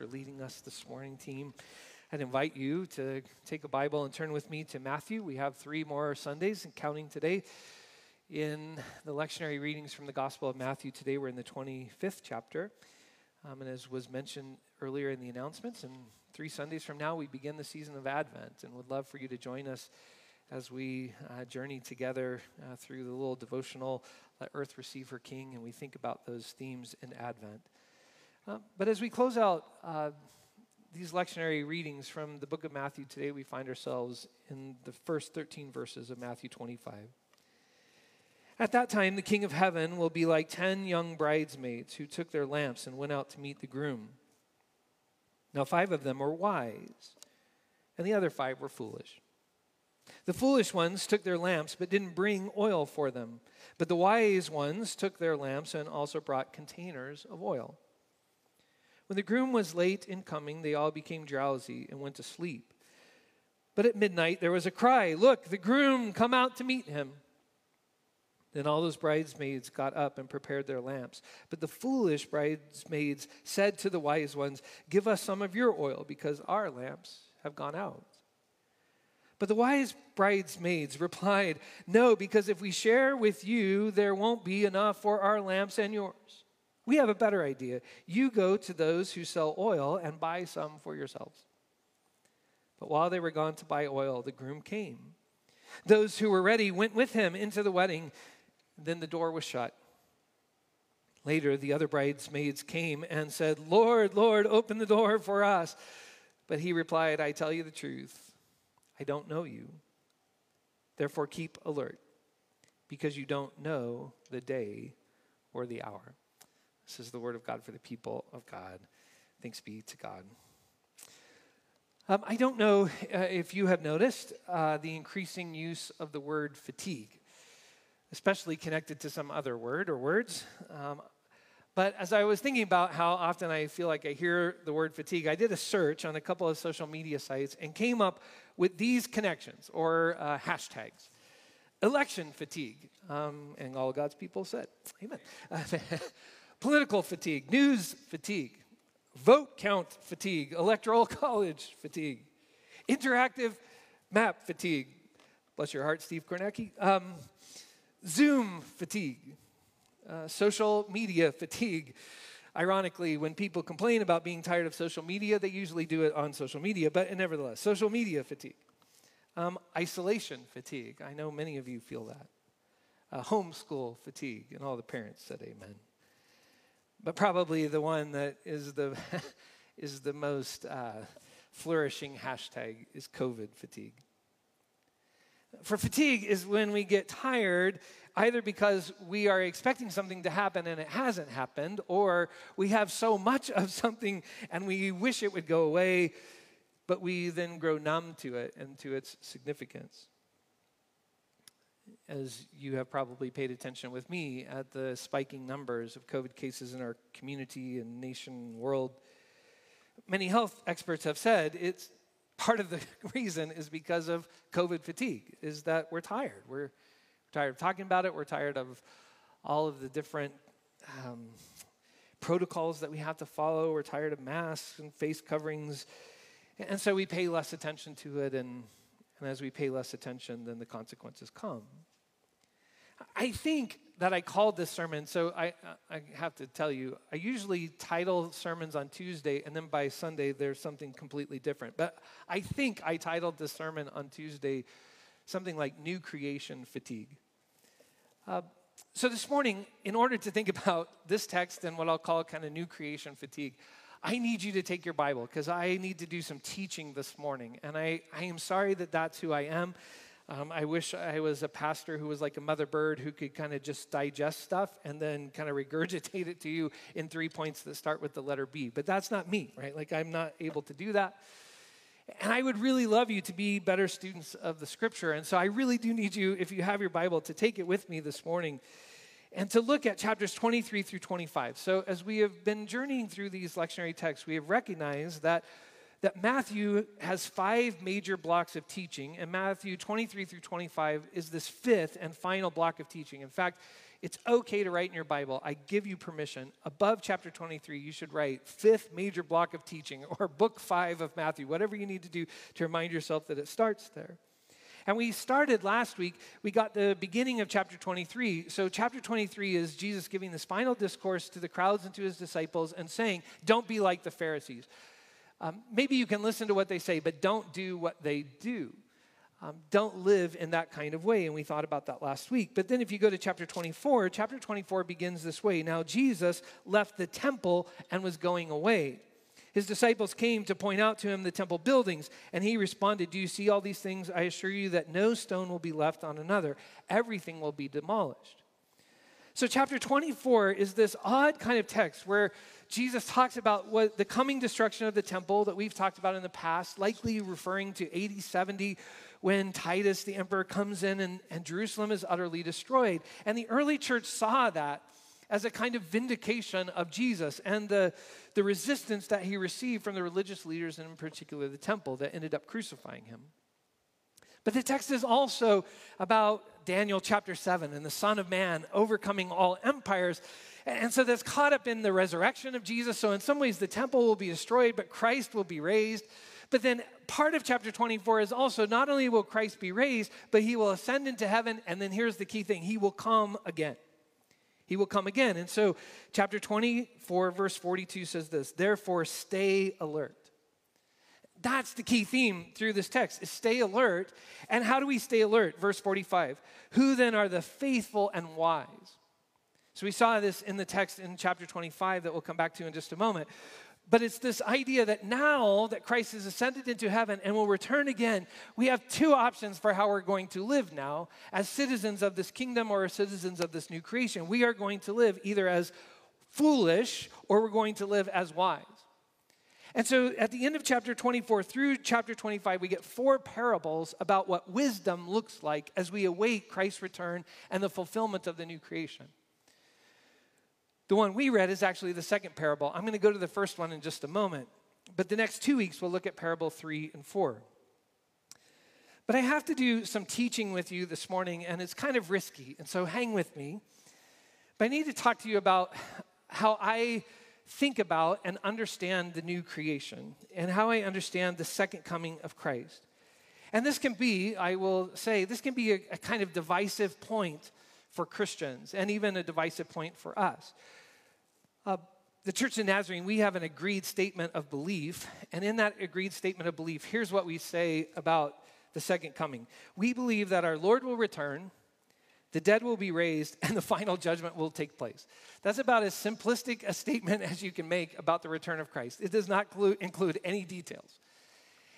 for leading us this morning, team. I'd invite you to take a Bible and turn with me to Matthew. We have three more Sundays and counting today in the lectionary readings from the Gospel of Matthew. Today we're in the 25th chapter. Um, and as was mentioned earlier in the announcements, in three Sundays from now, we begin the season of Advent and would love for you to join us as we uh, journey together uh, through the little devotional, Let Earth Receive Her King, and we think about those themes in Advent. Uh, but as we close out uh, these lectionary readings from the book of Matthew today, we find ourselves in the first 13 verses of Matthew 25. At that time, the King of Heaven will be like ten young bridesmaids who took their lamps and went out to meet the groom. Now, five of them were wise, and the other five were foolish. The foolish ones took their lamps, but didn't bring oil for them. But the wise ones took their lamps and also brought containers of oil. When the groom was late in coming, they all became drowsy and went to sleep. But at midnight there was a cry Look, the groom, come out to meet him. Then all those bridesmaids got up and prepared their lamps. But the foolish bridesmaids said to the wise ones, Give us some of your oil, because our lamps have gone out. But the wise bridesmaids replied, No, because if we share with you, there won't be enough for our lamps and yours. We have a better idea. You go to those who sell oil and buy some for yourselves. But while they were gone to buy oil, the groom came. Those who were ready went with him into the wedding. Then the door was shut. Later, the other bridesmaids came and said, Lord, Lord, open the door for us. But he replied, I tell you the truth, I don't know you. Therefore, keep alert, because you don't know the day or the hour. This is the word of God for the people of God. Thanks be to God. Um, I don't know uh, if you have noticed uh, the increasing use of the word fatigue, especially connected to some other word or words. Um, but as I was thinking about how often I feel like I hear the word fatigue, I did a search on a couple of social media sites and came up with these connections or uh, hashtags. Election fatigue. Um, and all God's people said, Amen. political fatigue, news fatigue, vote count fatigue, electoral college fatigue, interactive map fatigue. Bless your heart, Steve Kornacki. Um, Zoom fatigue, uh, social media fatigue. Ironically, when people complain about being tired of social media, they usually do it on social media, but nevertheless, social media fatigue. Um, isolation fatigue. I know many of you feel that. Uh, homeschool fatigue, and all the parents said amen. But probably the one that is the, is the most uh, flourishing hashtag is COVID fatigue. For fatigue is when we get tired either because we are expecting something to happen and it hasn't happened, or we have so much of something and we wish it would go away, but we then grow numb to it and to its significance as you have probably paid attention with me at the spiking numbers of COVID cases in our community and nation world. Many health experts have said it's part of the reason is because of COVID fatigue, is that we're tired. We're tired of talking about it. We're tired of all of the different um, protocols that we have to follow. We're tired of masks and face coverings. And so we pay less attention to it. And, and as we pay less attention, then the consequences come. I think that I called this sermon, so I, I have to tell you, I usually title sermons on Tuesday, and then by Sunday, there's something completely different. But I think I titled this sermon on Tuesday something like New Creation Fatigue. Uh, so this morning, in order to think about this text and what I'll call kind of new creation fatigue, I need you to take your Bible because I need to do some teaching this morning. And I, I am sorry that that's who I am. Um, I wish I was a pastor who was like a mother bird who could kind of just digest stuff and then kind of regurgitate it to you in three points that start with the letter B. But that's not me, right? Like I'm not able to do that. And I would really love you to be better students of the scripture. And so I really do need you, if you have your Bible, to take it with me this morning and to look at chapters 23 through 25. So as we have been journeying through these lectionary texts, we have recognized that that Matthew has five major blocks of teaching, and Matthew 23 through 25 is this fifth and final block of teaching. In fact, It's okay to write in your Bible, I give you permission. Above chapter 23, you should write fifth major block of teaching or book five of Matthew, whatever you need to do to remind yourself that it starts there. And we started last week, we got the beginning of chapter 23. So, chapter 23 is Jesus giving this final discourse to the crowds and to his disciples and saying, Don't be like the Pharisees. Um, maybe you can listen to what they say, but don't do what they do. Um, don't live in that kind of way. And we thought about that last week. But then if you go to chapter 24, chapter 24 begins this way. Now, Jesus left the temple and was going away. His disciples came to point out to him the temple buildings, and he responded, Do you see all these things? I assure you that no stone will be left on another, everything will be demolished. So, chapter 24 is this odd kind of text where Jesus talks about what the coming destruction of the temple that we've talked about in the past, likely referring to AD 70 when Titus, the emperor, comes in and, and Jerusalem is utterly destroyed. And the early church saw that as a kind of vindication of Jesus and the, the resistance that he received from the religious leaders, and in particular the temple, that ended up crucifying him. But the text is also about Daniel chapter 7 and the Son of Man overcoming all empires. And so that's caught up in the resurrection of Jesus. So, in some ways, the temple will be destroyed, but Christ will be raised. But then part of chapter 24 is also not only will Christ be raised, but he will ascend into heaven. And then here's the key thing he will come again. He will come again. And so, chapter 24, verse 42 says this Therefore, stay alert. That's the key theme through this text is stay alert. And how do we stay alert? Verse 45. Who then are the faithful and wise? So we saw this in the text in chapter 25 that we'll come back to in just a moment. But it's this idea that now that Christ has ascended into heaven and will return again, we have two options for how we're going to live now as citizens of this kingdom or as citizens of this new creation. We are going to live either as foolish or we're going to live as wise. And so at the end of chapter 24 through chapter 25, we get four parables about what wisdom looks like as we await Christ's return and the fulfillment of the new creation. The one we read is actually the second parable. I'm going to go to the first one in just a moment. But the next two weeks, we'll look at parable three and four. But I have to do some teaching with you this morning, and it's kind of risky, and so hang with me. But I need to talk to you about how I think about and understand the new creation and how I understand the second coming of Christ. And this can be, I will say, this can be a, a kind of divisive point for Christians and even a divisive point for us. Uh, the Church of Nazarene, we have an agreed statement of belief. And in that agreed statement of belief, here's what we say about the second coming. We believe that our Lord will return, the dead will be raised, and the final judgment will take place. That's about as simplistic a statement as you can make about the return of Christ. It does not include any details.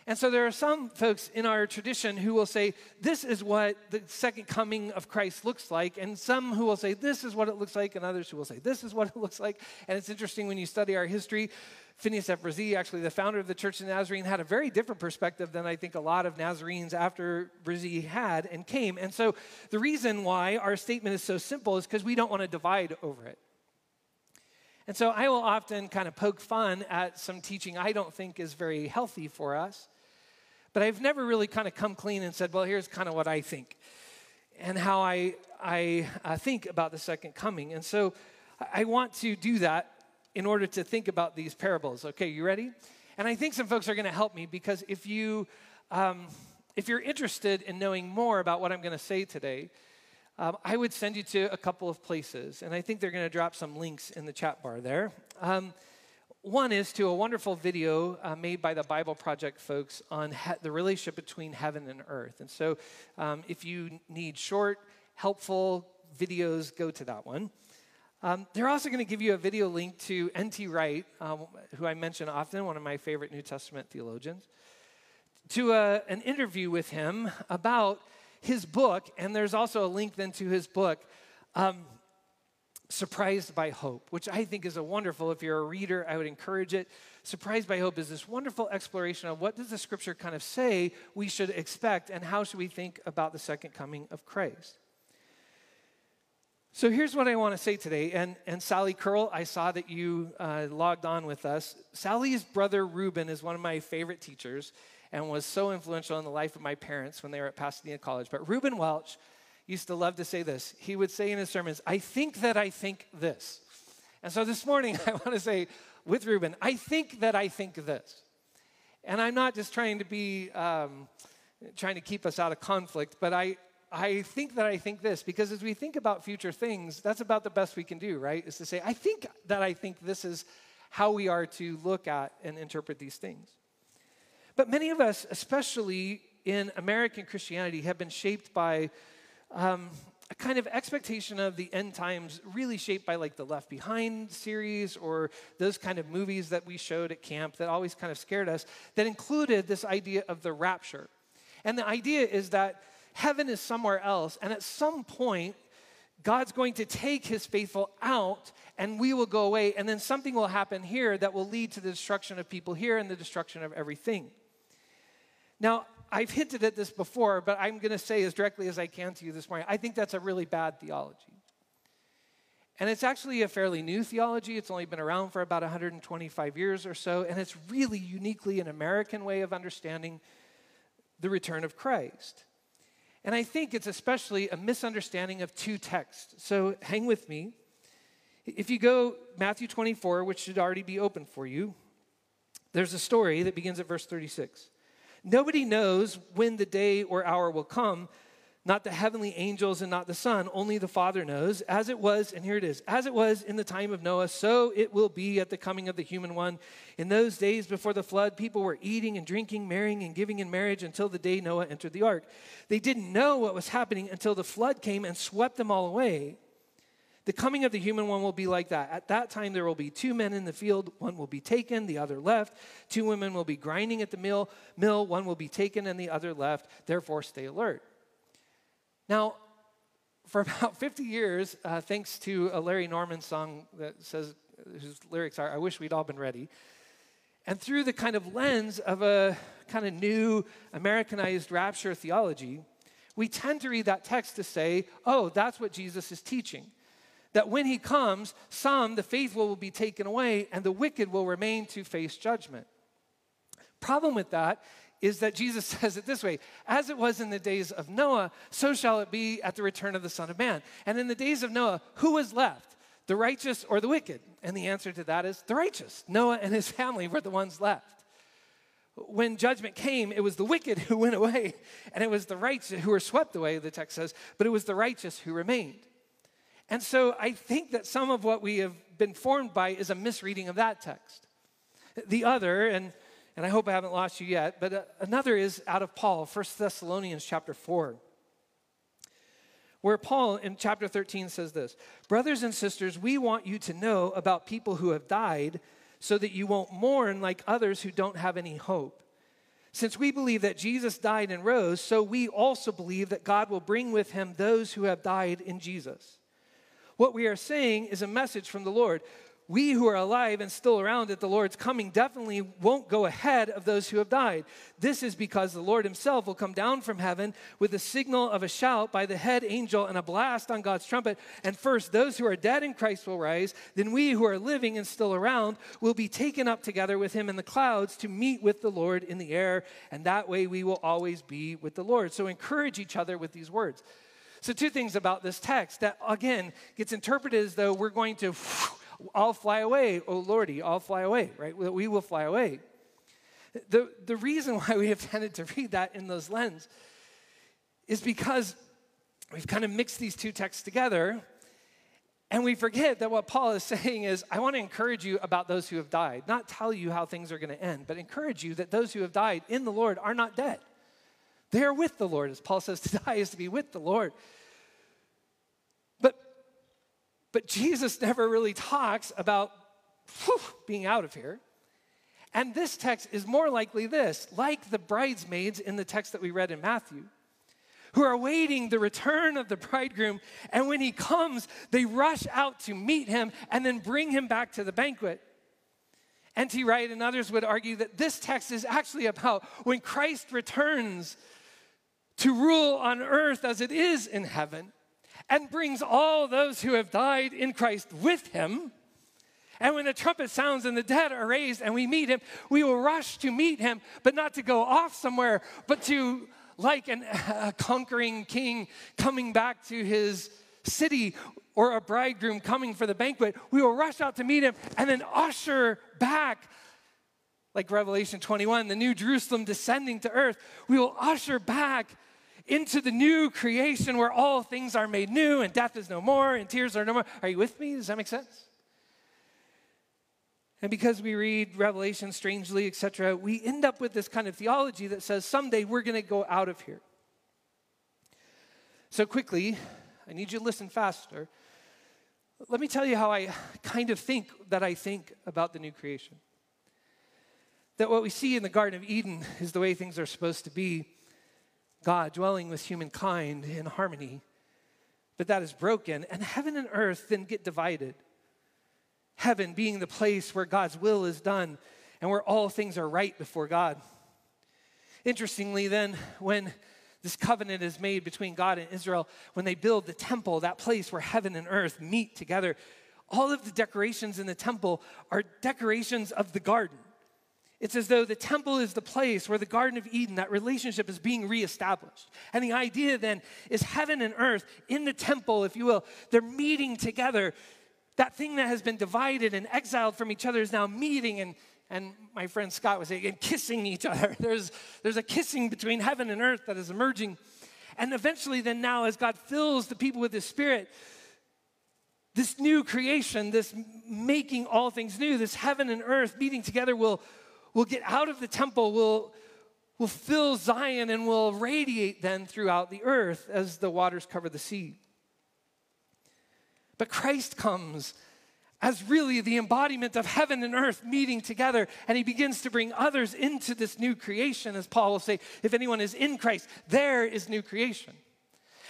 And so there are some folks in our tradition who will say, this is what the second coming of Christ looks like. And some who will say, this is what it looks like. And others who will say, this is what it looks like. And it's interesting when you study our history. Phineas F. Bresee, actually the founder of the Church of Nazarene, had a very different perspective than I think a lot of Nazarenes after Bresee had and came. And so the reason why our statement is so simple is because we don't want to divide over it. And so I will often kind of poke fun at some teaching I don't think is very healthy for us. But I've never really kind of come clean and said, well, here's kind of what I think and how I, I uh, think about the second coming. And so I want to do that in order to think about these parables. Okay, you ready? And I think some folks are going to help me because if you um, if you're interested in knowing more about what I'm going to say today, um, I would send you to a couple of places, and I think they're going to drop some links in the chat bar there. Um, one is to a wonderful video uh, made by the Bible Project folks on he- the relationship between heaven and earth. And so, um, if you need short, helpful videos, go to that one. Um, they're also going to give you a video link to N.T. Wright, um, who I mention often, one of my favorite New Testament theologians, to a, uh, an interview with him about his book. And there's also a link then to his book. Um, Surprised by Hope, which I think is a wonderful, if you're a reader, I would encourage it. Surprised by Hope is this wonderful exploration of what does the scripture kind of say we should expect and how should we think about the second coming of Christ. So here's what I want to say today. And, and Sally Curl, I saw that you uh, logged on with us. Sally's brother Reuben is one of my favorite teachers and was so influential in the life of my parents when they were at Pasadena College. But Reuben Welch used to love to say this. He would say in his sermons, I think that I think this. And so this morning, I want to say with Reuben, I think that I think this. And I'm not just trying to be, um, trying to keep us out of conflict, but I, I think that I think this because as we think about future things, that's about the best we can do, right? Is to say, I think that I think this is how we are to look at and interpret these things. But many of us, especially in American Christianity, have been shaped by um, a kind of expectation of the end times, really shaped by like the Left Behind series or those kind of movies that we showed at camp that always kind of scared us, that included this idea of the rapture. And the idea is that heaven is somewhere else, and at some point, God's going to take his faithful out and we will go away, and then something will happen here that will lead to the destruction of people here and the destruction of everything. Now, I've hinted at this before, but I'm going to say as directly as I can to you this morning I think that's a really bad theology. And it's actually a fairly new theology. It's only been around for about 125 years or so, and it's really uniquely an American way of understanding the return of Christ. And I think it's especially a misunderstanding of two texts. So hang with me. If you go Matthew 24, which should already be open for you, there's a story that begins at verse 36. Nobody knows when the day or hour will come, not the heavenly angels and not the Son, only the Father knows. As it was, and here it is, as it was in the time of Noah, so it will be at the coming of the human one. In those days before the flood, people were eating and drinking, marrying and giving in marriage until the day Noah entered the ark. They didn't know what was happening until the flood came and swept them all away. The coming of the human one will be like that. At that time, there will be two men in the field. One will be taken, the other left. Two women will be grinding at the mill. Mill, one will be taken, and the other left. Therefore, stay alert. Now, for about 50 years, uh, thanks to a Larry Norman song that says, whose lyrics are, I wish we'd all been ready. And through the kind of lens of a kind of new Americanized rapture theology, we tend to read that text to say, oh, that's what Jesus is teaching that when he comes, some, the faithful, will be taken away, and the wicked will remain to face judgment. Problem with that is that Jesus says it this way As it was in the days of Noah, so shall it be at the return of the Son of Man. And in the days of Noah, who was left? The righteous or the wicked? And the answer to that is the righteous. Noah and his family were the ones left. When judgment came, it was the wicked who went away, and it was the righteous who were swept away, the text says, but it was the righteous who remained. And so I think that some of what we have been formed by is a misreading of that text. The other, and, and I hope I haven't lost you yet, but uh, another is out of Paul, 1 Thessalonians chapter 4 where Paul in chapter 13 says this Brothers and sisters, we want you to know about people who have died so that you won't mourn like others who don't have any hope. Since we believe that Jesus died and rose, so we also believe that God will bring with him those who have died in Jesus. What we are saying is a message from the Lord. We who are alive and still around at the Lord's coming definitely won't go ahead of those who have died. This is because the Lord himself will come down from heaven with the signal of a shout by the head angel and a blast on God's trumpet. And first, those who are dead in Christ will rise. Then we who are living and still around will be taken up together with him in the clouds to meet with the Lord in the air. And that way we will always be with the Lord. So encourage each other with these words. So, two things about this text that, again, gets interpreted as though we're going to all fly away. Oh, Lordy, all fly away, right? We will fly away. The, the reason why we have tended to read that in those lens is because we've kind of mixed these two texts together and we forget that what Paul is saying is, I want to encourage you about those who have died, not tell you how things are going to end, but encourage you that those who have died in the Lord are not dead. They are with the Lord. As Paul says, to die is to be with the Lord. But, but Jesus never really talks about whew, being out of here. And this text is more likely this like the bridesmaids in the text that we read in Matthew, who are awaiting the return of the bridegroom. And when he comes, they rush out to meet him and then bring him back to the banquet. N.T. Wright and others would argue that this text is actually about when Christ returns to rule on earth as it is in heaven, and brings all those who have died in Christ with him. And when the trumpet sounds and the dead are raised and we meet him, we will rush to meet him, but not to go off somewhere, but to like an, a conquering king coming back to his city or a bridegroom coming for the banquet, we will rush out to meet him and then usher back, like Revelation 21, the new Jerusalem descending to earth. We will usher back into the new creation where all things are made new and death is no more and tears are no more. Are you with me? Does that make sense? And because we read Revelation strangely, etc., we end up with this kind of theology that says someday we're going to go out of here. So, quickly, I need you to listen faster. Let me tell you how I kind of think that I think about the new creation. That what we see in the Garden of Eden is the way things are supposed to be God dwelling with humankind in harmony. But that is broken, and heaven and earth then get divided heaven being the place where God's will is done and where all things are right before God. Interestingly, then, when this covenant is made between God and Israel, when they build the temple, that place where heaven and earth meet together, all of the decorations in the temple are decorations of the garden. It's as though the temple is the place where the Garden of Eden, that relationship is being reestablished. And the idea then is heaven and earth in the temple, if you will, they're meeting together that thing that has been divided and exiled from each other is now meeting and and my friend Scott was saying, and kissing each other. There's, there's a kissing between heaven and earth that is emerging. And eventually, then, now, as God fills the people with His Spirit, this new creation, this making all things new, this heaven and earth meeting together will, will get out of the temple, will, will fill Zion, and will radiate then throughout the earth as the waters cover the sea. But Christ comes as really the embodiment of heaven and earth meeting together, and he begins to bring others into this new creation, as Paul will say, if anyone is in Christ, there is new creation.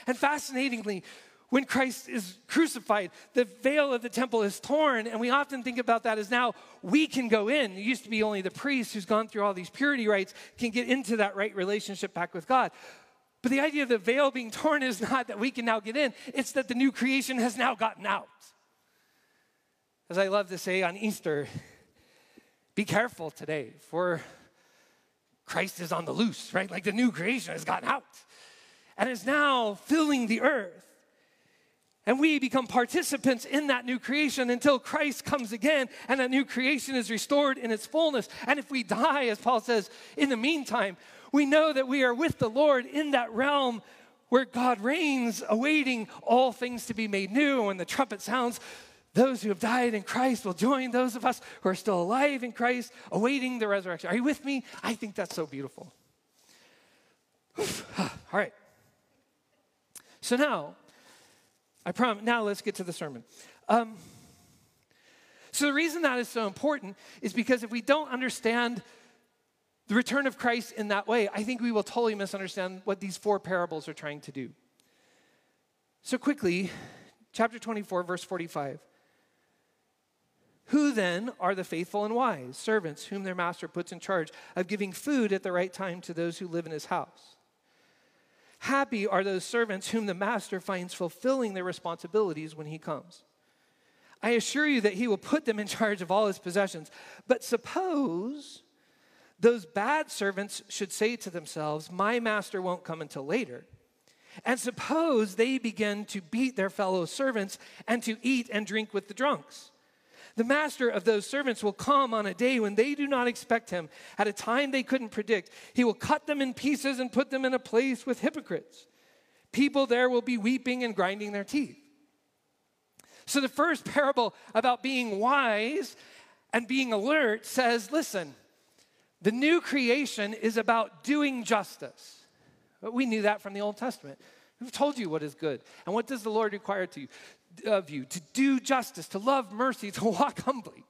And fascinatingly, when Christ is crucified, the veil of the temple is torn, and we often think about that as now we can go in. It used to be only the priest who's gone through all these purity rites can get into that right relationship back with God. But the idea of the veil being torn is not that we can now get in, it's that the new creation has now gotten out. As I love to say on Easter, be careful today, for Christ is on the loose, right? Like the new creation has gotten out and is now filling the earth. And we become participants in that new creation until Christ comes again and that new creation is restored in its fullness. And if we die, as Paul says, in the meantime, we know that we are with the Lord in that realm where God reigns, awaiting all things to be made new. And when the trumpet sounds, those who have died in Christ will join those of us who are still alive in Christ, awaiting the resurrection. Are you with me? I think that's so beautiful. all right. So now, I promise, now let's get to the sermon. Um, so the reason that is so important is because if we don't understand the return of Christ in that way, I think we will totally misunderstand what these four parables are trying to do. So, quickly, chapter 24, verse 45. Who then are the faithful and wise servants whom their master puts in charge of giving food at the right time to those who live in his house? Happy are those servants whom the master finds fulfilling their responsibilities when he comes. I assure you that he will put them in charge of all his possessions. But suppose those bad servants should say to themselves, My master won't come until later. And suppose they begin to beat their fellow servants and to eat and drink with the drunks. The master of those servants will come on a day when they do not expect him, at a time they couldn't predict. He will cut them in pieces and put them in a place with hypocrites. People there will be weeping and grinding their teeth. So, the first parable about being wise and being alert says listen, the new creation is about doing justice. But we knew that from the Old Testament. We've told you what is good. And what does the Lord require to you, of you? To do justice, to love mercy, to walk humbly.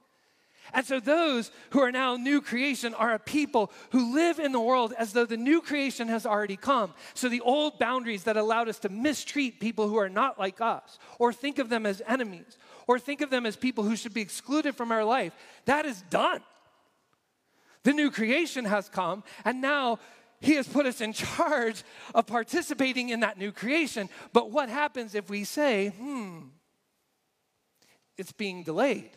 And so those who are now new creation are a people who live in the world as though the new creation has already come. So the old boundaries that allowed us to mistreat people who are not like us, or think of them as enemies, or think of them as people who should be excluded from our life, that is done. The new creation has come, and now he has put us in charge of participating in that new creation. But what happens if we say, hmm, it's being delayed?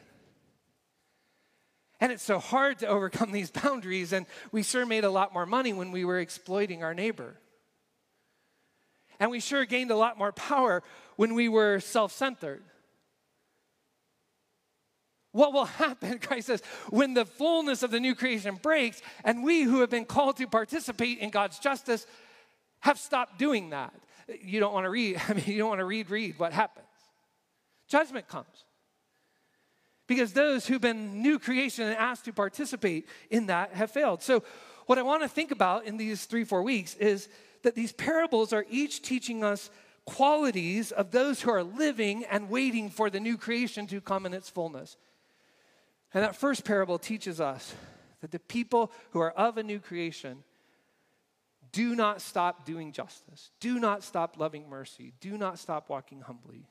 And it's so hard to overcome these boundaries, and we sure made a lot more money when we were exploiting our neighbor. And we sure gained a lot more power when we were self centered. What will happen, Christ says, when the fullness of the new creation breaks and we who have been called to participate in God's justice have stopped doing that? You don't want to read, I mean, you don't want to read, read what happens. Judgment comes. Because those who've been new creation and asked to participate in that have failed. So, what I want to think about in these three, four weeks is that these parables are each teaching us qualities of those who are living and waiting for the new creation to come in its fullness. And that first parable teaches us that the people who are of a new creation do not stop doing justice, do not stop loving mercy, do not stop walking humbly.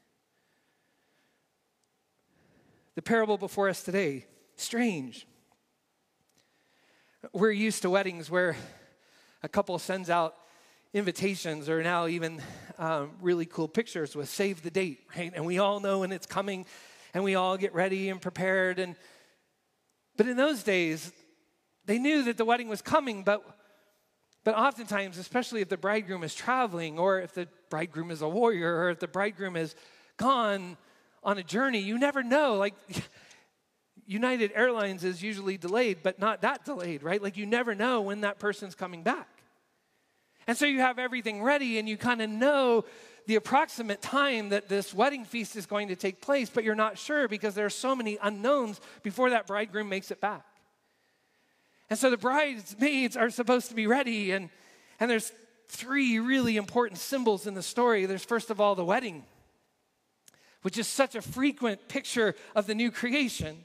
The parable before us today, strange. We're used to weddings where a couple sends out invitations or now even um, really cool pictures with save the date, right? And we all know when it's coming and we all get ready and prepared. And but in those days, they knew that the wedding was coming, but but oftentimes, especially if the bridegroom is traveling, or if the bridegroom is a warrior, or if the bridegroom is gone on a journey, you never know. Like United Airlines is usually delayed, but not that delayed, right? Like you never know when that person's coming back. And so you have everything ready and you kind of know the approximate time that this wedding feast is going to take place, but you're not sure because there are so many unknowns before that bridegroom makes it back. And so the bridesmaids are supposed to be ready, and, and there's three really important symbols in the story. There's first of all the wedding, which is such a frequent picture of the new creation.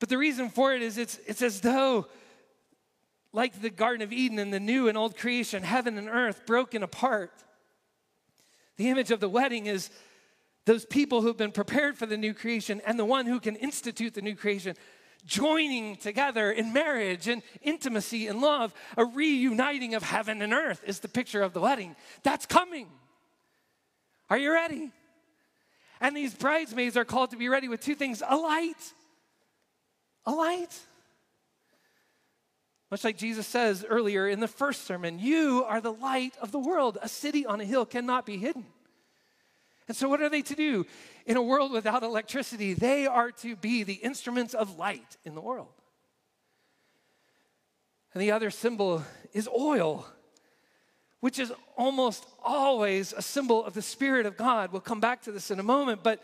But the reason for it is it's, it's as though like the Garden of Eden and the new and old creation, heaven and earth broken apart. The image of the wedding is those people who've been prepared for the new creation and the one who can institute the new creation joining together in marriage and intimacy and love. A reuniting of heaven and earth is the picture of the wedding. That's coming. Are you ready? And these bridesmaids are called to be ready with two things a light. A light. Much like Jesus says earlier in the first sermon, you are the light of the world. A city on a hill cannot be hidden. And so, what are they to do? In a world without electricity, they are to be the instruments of light in the world. And the other symbol is oil, which is almost always a symbol of the Spirit of God. We'll come back to this in a moment, but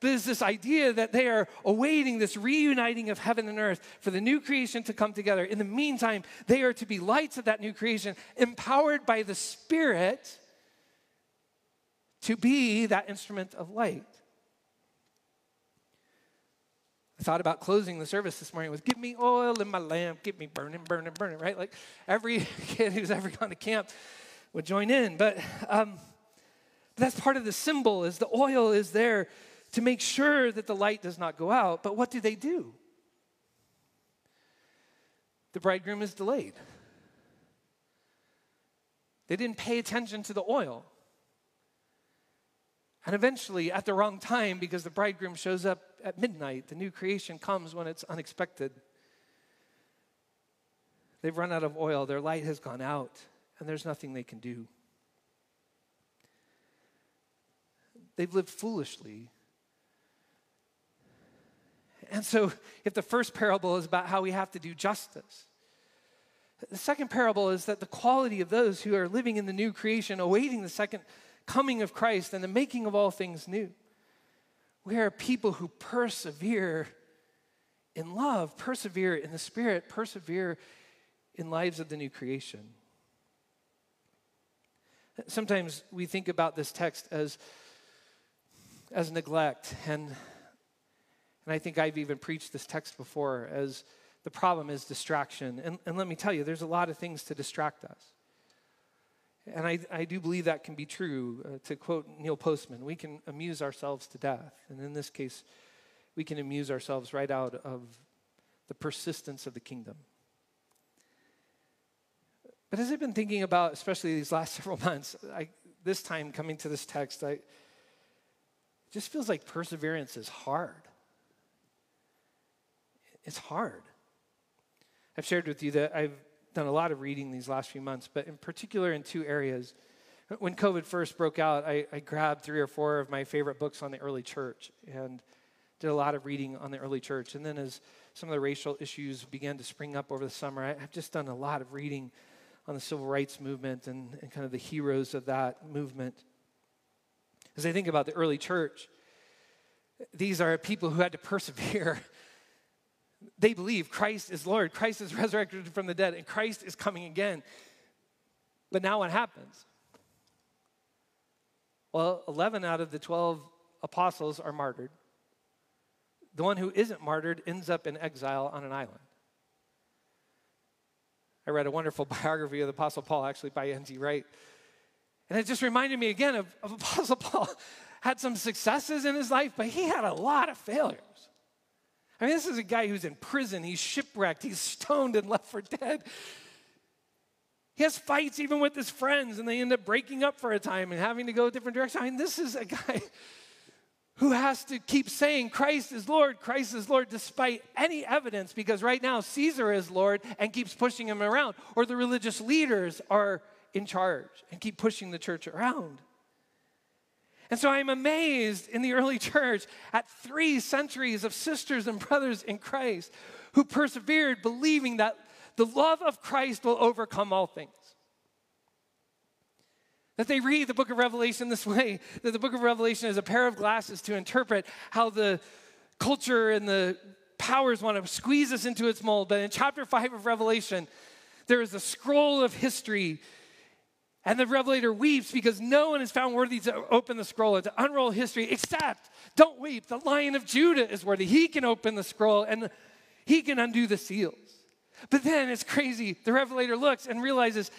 there's this idea that they are awaiting this reuniting of heaven and earth for the new creation to come together. In the meantime, they are to be lights of that new creation, empowered by the Spirit to be that instrument of light. I thought about closing the service this morning with, Give me oil in my lamp, get me burning, burning, burning, right? Like every kid who's ever gone to camp would join in. But um, that's part of the symbol is the oil is there to make sure that the light does not go out. But what do they do? The bridegroom is delayed. They didn't pay attention to the oil. And eventually, at the wrong time, because the bridegroom shows up at midnight, the new creation comes when it's unexpected. They've run out of oil, their light has gone out, and there's nothing they can do. They've lived foolishly and so, if the first parable is about how we have to do justice, the second parable is that the quality of those who are living in the new creation, awaiting the second coming of Christ and the making of all things new. We are people who persevere in love, persevere in the Spirit, persevere in lives of the new creation. Sometimes we think about this text as, as neglect, and and I think I've even preached this text before as the problem is distraction. And, and let me tell you, there's a lot of things to distract us. And I, I do believe that can be true. Uh, to quote Neil Postman, we can amuse ourselves to death. And in this case, we can amuse ourselves right out of the persistence of the kingdom. But as I've been thinking about, especially these last several months, I, this time coming to this text, I, it just feels like perseverance is hard. It's hard. I've shared with you that I've done a lot of reading these last few months, but in particular in two areas. When COVID first broke out, I, I grabbed three or four of my favorite books on the early church and did a lot of reading on the early church. And then as some of the racial issues began to spring up over the summer, I, have just done a lot of reading on the civil rights movement and, and kind of the heroes of that movement. As I think about the early church, these are people who had to persevere. They believe Christ is Lord, Christ is resurrected from the dead, and Christ is coming again. But now what happens? Well, 11 out of the 12 apostles are martyred. The one who isn't martyred ends up in exile on an island. I read a wonderful biography of the Apostle Paul, actually by N.T. Wright. And it just reminded me again of, of Apostle Paul had some successes in his life, but he had a lot of failures. I mean, this is a guy who's in prison, he's shipwrecked, he's stoned and left for dead. He has fights even with his friends, and they end up breaking up for a time and having to go a different direction. I mean, this is a guy who has to keep saying, Christ is Lord, Christ is Lord, despite any evidence, because right now Caesar is Lord and keeps pushing him around, or the religious leaders are in charge and keep pushing the church around. And so I'm amazed in the early church at three centuries of sisters and brothers in Christ who persevered, believing that the love of Christ will overcome all things. That they read the book of Revelation this way that the book of Revelation is a pair of glasses to interpret how the culture and the powers want to squeeze us into its mold. But in chapter 5 of Revelation, there is a scroll of history and the revelator weeps because no one is found worthy to open the scroll and to unroll history, except, don't weep, the lion of Judah is worthy. He can open the scroll and he can undo the seals. But then it's crazy. The revelator looks and realizes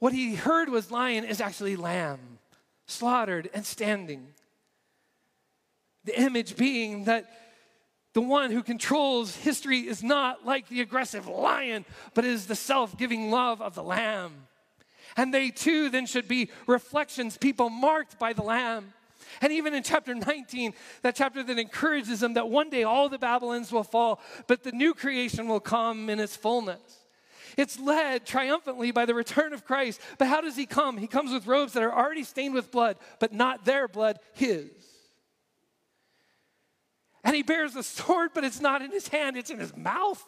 what he heard was lion is actually lamb, slaughtered and standing. The image being that the one who controls history is not like the aggressive lion, but is the self giving love of the lamb. And they too then should be reflections, people marked by the Lamb. And even in chapter 19, that chapter that encourages them that one day all the Babylons will fall, but the new creation will come in its fullness. It's led triumphantly by the return of Christ. But how does he come? He comes with robes that are already stained with blood, but not their blood, his. And he bears a sword, but it's not in his hand, it's in his mouth.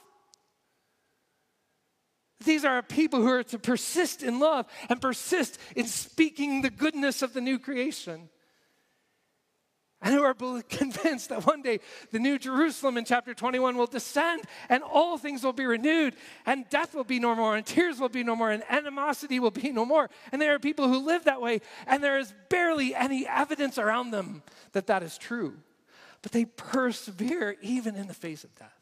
These are people who are to persist in love and persist in speaking the goodness of the new creation. And who are convinced that one day the new Jerusalem in chapter 21 will descend and all things will be renewed and death will be no more and tears will be no more and animosity will be no more. And there are people who live that way and there is barely any evidence around them that that is true. But they persevere even in the face of death.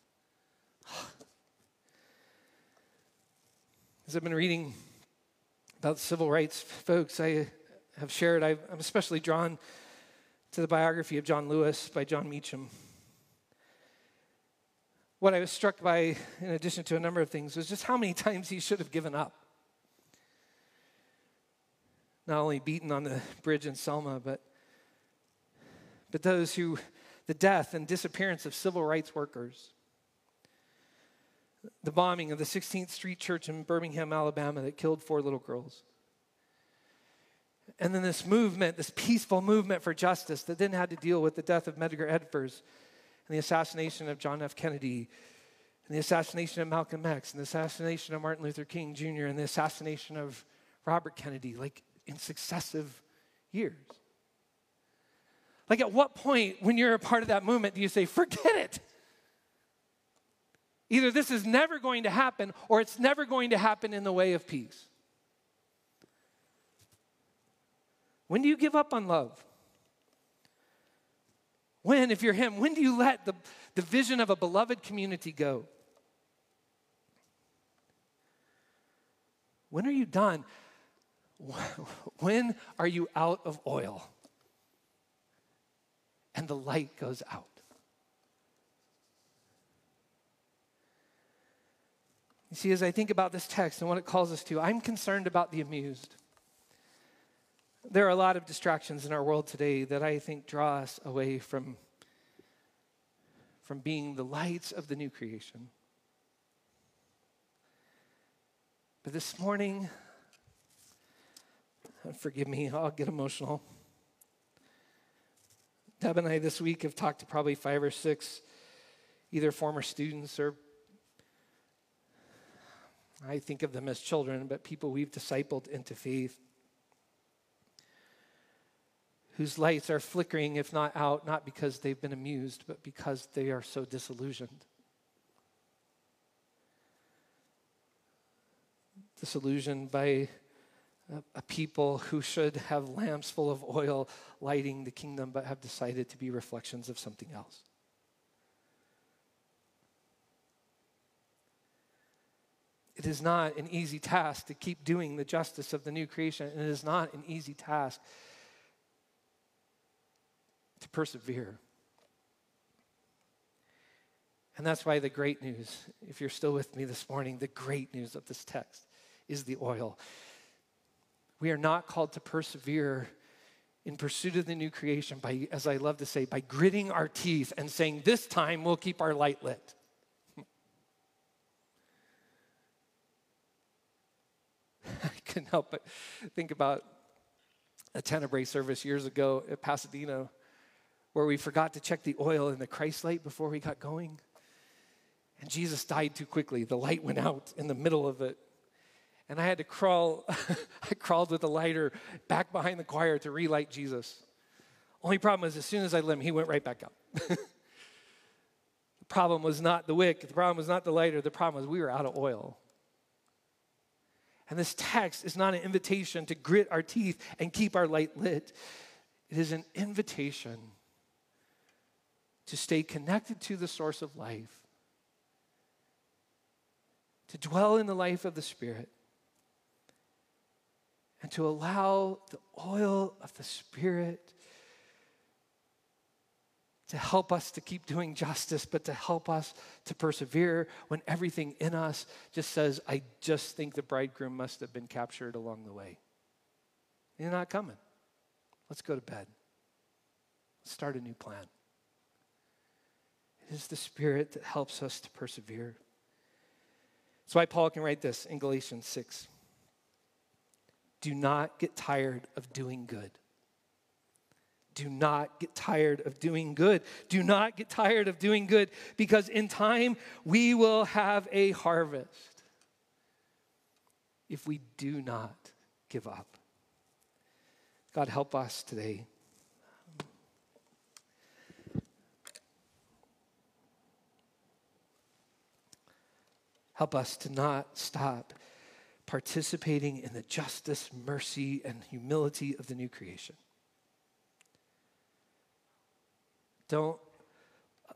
As I've been reading about civil rights folks, I have shared, i am especially drawn to the biography of John Lewis by Jon Meacham. What I was struck by, in addition to a number of things, was just how many times he should have given up. Not only beaten on the bridge in Selma, but, but those who, the death and disappearance of civil rights workers the bombing of the 16th Street Church in Birmingham, Alabama, that killed four little girls. And then this movement, this peaceful movement for justice that then had to deal with the death of Medgar Evers and the assassination of John F. Kennedy and the assassination of Malcolm X and the assassination of Martin Luther King Jr. and the assassination of Robert Kennedy, like in successive years. Like, at what point when you're a part of that movement do you say, forget it? Either this is never going to happen or it's never going to happen in the way of peace. When do you give up on love? When, if you're Him, when do you let the, the vision of a beloved community go? When are you done? When are you out of oil? And the light goes out. You see, as I think about this text and what it calls us to, I'm concerned about the amused. There are a lot of distractions in our world today that I think draw us away from, from being the lights of the new creation. But this morning, forgive me, I'll get emotional. Deb and I this week have talked to probably five or six either former students or I think of them as children, but people we've discipled into faith, whose lights are flickering, if not out, not because they've been amused, but because they are so disillusioned. Disillusioned by a, people who should have lamps full of oil lighting the kingdom, but have decided to be reflections of something else. It is not an easy task to keep doing the justice of the new creation. And it is not an easy task to persevere. And that's why the great news, if you're still with me this morning, the great news of this text is the oil. We are not called to persevere in pursuit of the new creation by, as I love to say, by gritting our teeth and saying, This time we'll keep our light lit. I couldn't help but think about a Tenebrae service years ago at Pasadena where we forgot to check the oil in the Christ light before we got going. And Jesus died too quickly. The light went out in the middle of it. And I had to crawl, I crawled with a lighter back behind the choir to relight Jesus. Only problem was, as soon as I lit him, he went right back up. the problem was not the wick, the problem was not the lighter, the problem was we were out of oil. And this text is not an invitation to grit our teeth and keep our light lit. It is an invitation to stay connected to the source of life, to dwell in the life of the Spirit, and to allow the oil of the Spirit to help us to keep doing justice, but to help us to persevere when everything in us just says, I just think the bridegroom must have been captured along the way. You're not coming. Let's go to bed. Let's start a new plan. Is the Spirit that helps us to persevere. That's why Paul can write this in Galatians 6. Do not get tired of doing good. Do not get tired of doing good. Do not get tired of doing good because in time we will have a harvest if we do not give up. God, help us today. Help us to not stop participating in the justice, mercy, and humility of the new creation. Don't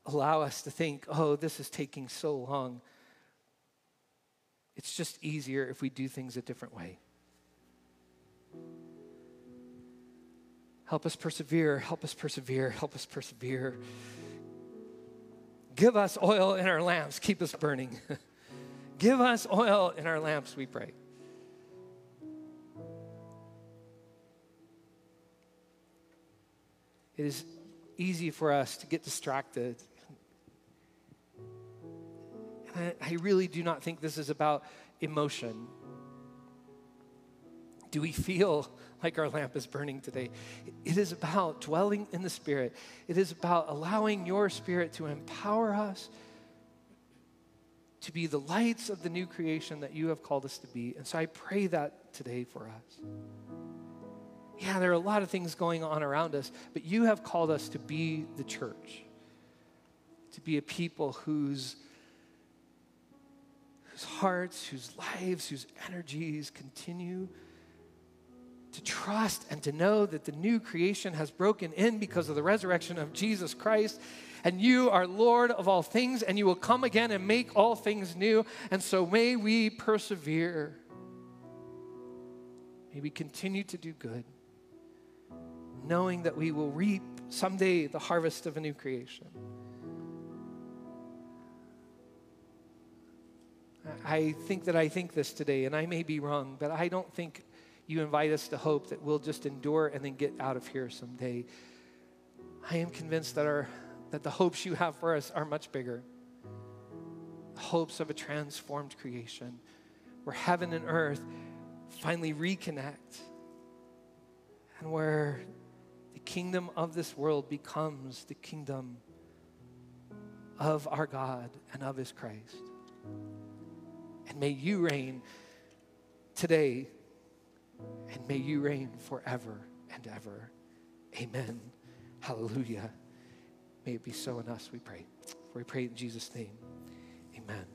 allow us to think, oh, this is taking so long. It's just easier if we do things a different way. Help us persevere, help us persevere, help us persevere. Give us oil in our lamps, keep us burning. Give us oil in our lamps, we pray. It is easy for us to get distracted. And I, I really do not think this is about emotion. Do we feel like our lamp is burning today? It is about dwelling in the Spirit. It is about allowing your Spirit to empower us to be the lights of the new creation that you have called us to be. And so I pray that today for us yeah, there are a lot of things going on around us, but you have called us to be the church, to be a people whose, whose hearts, whose lives, whose energies continue to trust and to know that the new creation has broken in because of the resurrection of Jesus Christ. And you are Lord of all things, and you will come again and make all things new. And so may we persevere. May we continue to do good knowing that we will reap someday the harvest of a new creation. I think that I think this today, and I may be wrong, but I don't think you invite us to hope that we'll just endure and then get out of here someday. I am convinced that, our, that the hopes you have for us are much bigger. The hopes of a transformed creation, where heaven and earth finally reconnect, and where the kingdom of this world becomes the kingdom of our God and of his Christ. And may you reign today, and may you reign forever and ever. Amen. Hallelujah. May it be so in us, we pray. For we pray in Jesus' name. Amen.